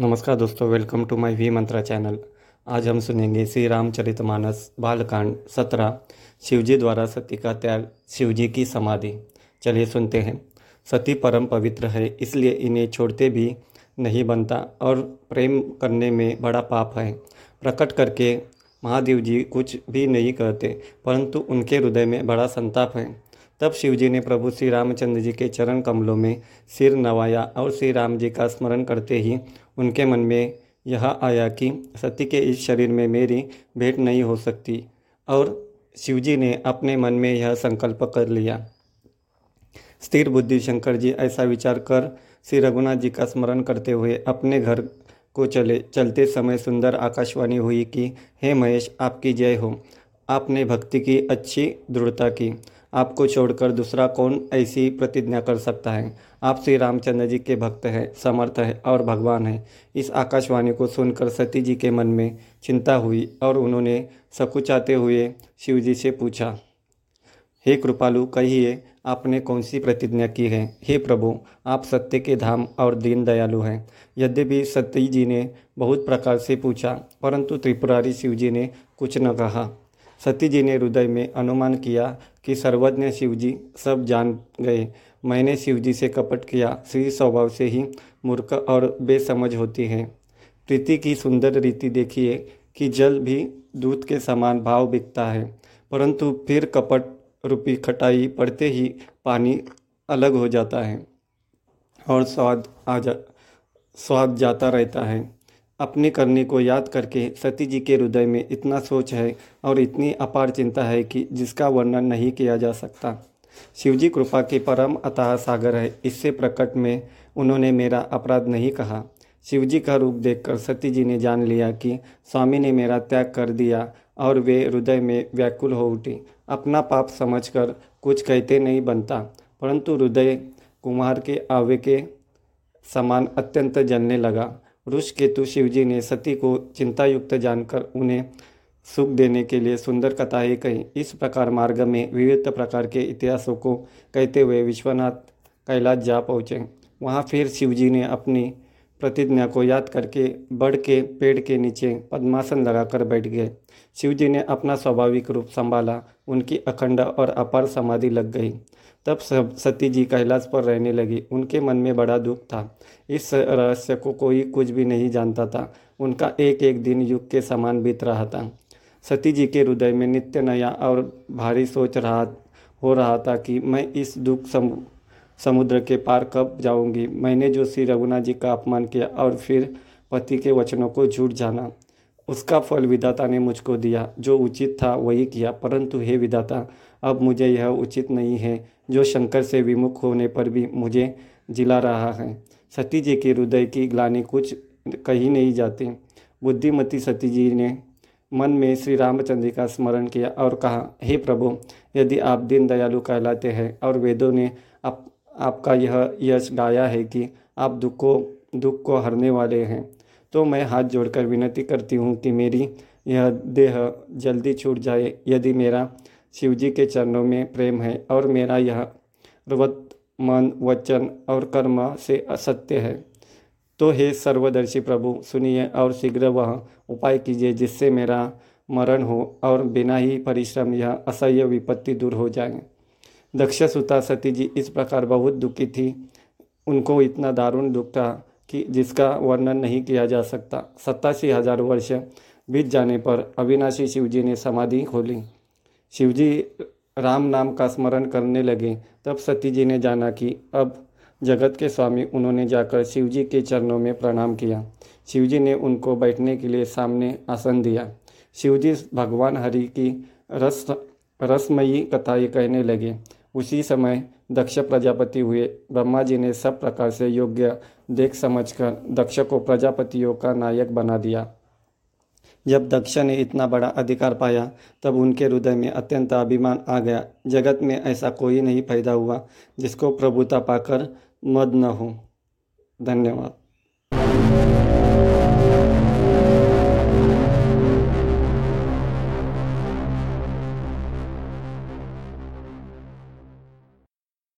नमस्कार दोस्तों welcome to my V Mantra channel आज हम सुनेंगे श्री रामचरितमानस बालकांड सत्रह, शिवजी द्वारा सती का त्याग, शिवजी की समाधि। चलिए सुनते हैं। सती परम पवित्र है, इसलिए इन्हें छोड़ते भी नहीं बनता और प्रेम करने में बड़ा पाप है। प्रकट करके महादेव जी कुछ भी नहीं कहते, परंतु उनके हृदय में बड़ा संताप है। तब शिवजी ने प्रभु श्री रामचंद्र जी के चरण कमलों में सिर नवाया और श्री राम जी का स्मरण करते ही उनके मन में यह आया कि सती के इस शरीर में मेरी भेंट नहीं हो सकती, और शिवजी ने अपने मन में यह संकल्प कर लिया। स्थिर बुद्धि शंकर जी ऐसा विचार कर श्री रघुनाथ जी का स्मरण करते हुए अपने घर को चले। चलते समय सुंदर आकाशवाणी हुई कि, हे महेश, आपकी जय हो। आपने भक्ति की अच्छी दृढ़ता की। आपको छोड़कर दूसरा कौन ऐसी प्रतिज्ञा कर सकता है? आप श्री रामचंद्र जी के भक्त हैं, समर्थ है और भगवान हैं। इस आकाशवाणी को सुनकर सती जी के मन में चिंता हुई और उन्होंने सकुचाते हुए शिव जी से पूछा, हे कृपालु, कहिए, आपने कौन सी प्रतिज्ञा की है? हे प्रभु, आप सत्य के धाम और दीन दयालु हैं। यद्यपि सती जी ने बहुत प्रकार से पूछा, परंतु त्रिपुरारी शिव जी ने कुछ न कहा। सती जी ने हृदय में अनुमान किया कि सर्वज्ञ शिवजी सब जान गए। मैंने शिवजी से कपट किया। श्री स्वभाव से ही मूर्ख और बेसमझ होती है। प्रीति की सुंदर रीति देखिए कि जल भी दूध के समान भाव बिकता है। परंतु फिर कपट रूपी खटाई पड़ते ही पानी अलग हो जाता है और स्वाद आ जा, स्वाद जाता रहता है। अपनी करने को याद करके सती जी के हृदय में इतना सोच है और इतनी अपार चिंता है कि जिसका वर्णन नहीं किया जा सकता। शिवजी कृपा के परम अतः सागर है। इससे प्रकट में उन्होंने मेरा अपराध नहीं कहा। शिवजी का रूप देखकर सती जी ने जान लिया कि स्वामी ने मेरा त्याग कर दिया और वे हृदय में व्याकुल हो उठी। अपना पाप समझकर कुछ कहते नहीं बनता, परंतु हृदय कुमार के आवे के समान अत्यंत जलने लगा। ऋष केतु शिवजी ने सती को चिंतायुक्त जानकर उन्हें सुख देने के लिए सुंदर कथाएँ कही। इस प्रकार मार्ग में विविध प्रकार के इतिहासों को कहते हुए विश्वनाथ कैलाश जा पहुँचे। वहाँ फिर शिवजी ने अपनी प्रतिज्ञा को याद करके बढ़ के पेड़ के नीचे पद्मासन लगाकर बैठ गए। शिवजी ने अपना स्वाभाविक रूप संभाला, उनकी अखंड और अपार समाधि लग गई। तब सब सती जी कैलाश पर रहने लगी। उनके मन में बड़ा दुख था। इस रहस्य को कोई कुछ भी नहीं जानता था। उनका एक एक दिन युग के समान बीत रहा था। सती जी के हृदय में नित्य नया और भारी सोच रहा, हो रहा था कि मैं इस दुख समुद्र के पार कब जाऊँगी? मैंने जो श्री रघुनाथ जी का अपमान किया और फिर पति के वचनों को झूठ जाना, उसका फल विदाता ने मुझको दिया। जो उचित था वही किया। परंतु हे विदाता अब मुझे यह उचित नहीं है। जो शंकर से विमुख होने पर भी मुझे जिला रहा है। सती जी के हृदय की ग्लानी कुछ कहीं नहीं जाती। बुद्धिमती सती जी ने मन में श्री रामचंद्र का स्मरण किया और कहा, हे प्रभु, यदि आप दीन दयालु कहलाते हैं और वेदों ने आपका यह यश गाया है कि आप दुख को दुख को हरने वाले हैं। तो मैं हाथ जोड़कर विनती करती हूँ कि मेरी यह देह जल्दी छूट जाए। यदि मेरा शिवजी के चरणों में प्रेम है और मेरा यह रवत, मन, वचन और कर्म से असत्य है तो हे सर्वदर्शी प्रभु, सुनिए और शीघ्र वह उपाय कीजिए जिससे मेरा मरण हो और बिना ही परिश्रम यह असह्य विपत्ति दूर हो जाए। दक्ष सुता सती जी इस प्रकार बहुत दुखी थी। उनको इतना दारुण दुख था कि जिसका वर्णन नहीं किया जा सकता। सत्तासी हज़ार वर्ष बीत जाने पर अविनाशी शिवजी ने समाधि खोली। शिवजी राम नाम का स्मरण करने लगे। तब सती जी ने जाना कि अब जगत के स्वामी उन्होंने जाकर शिवजी के चरणों में प्रणाम किया। शिवजी ने उनको बैठने के लिए सामने आसन दिया। शिवजी भगवान हरि की रस रसमयी कथाएँ कहने लगे। उसी समय दक्ष प्रजापति हुए। ब्रह्मा जी ने सब प्रकार से योग्य देख समझकर दक्ष को प्रजापतियों का नायक बना दिया। जब दक्ष ने इतना बड़ा अधिकार पाया, तब उनके हृदय में अत्यंत अभिमान आ गया। जगत में ऐसा कोई नहीं पैदा हुआ जिसको प्रभुता पाकर मद न हो। धन्यवाद।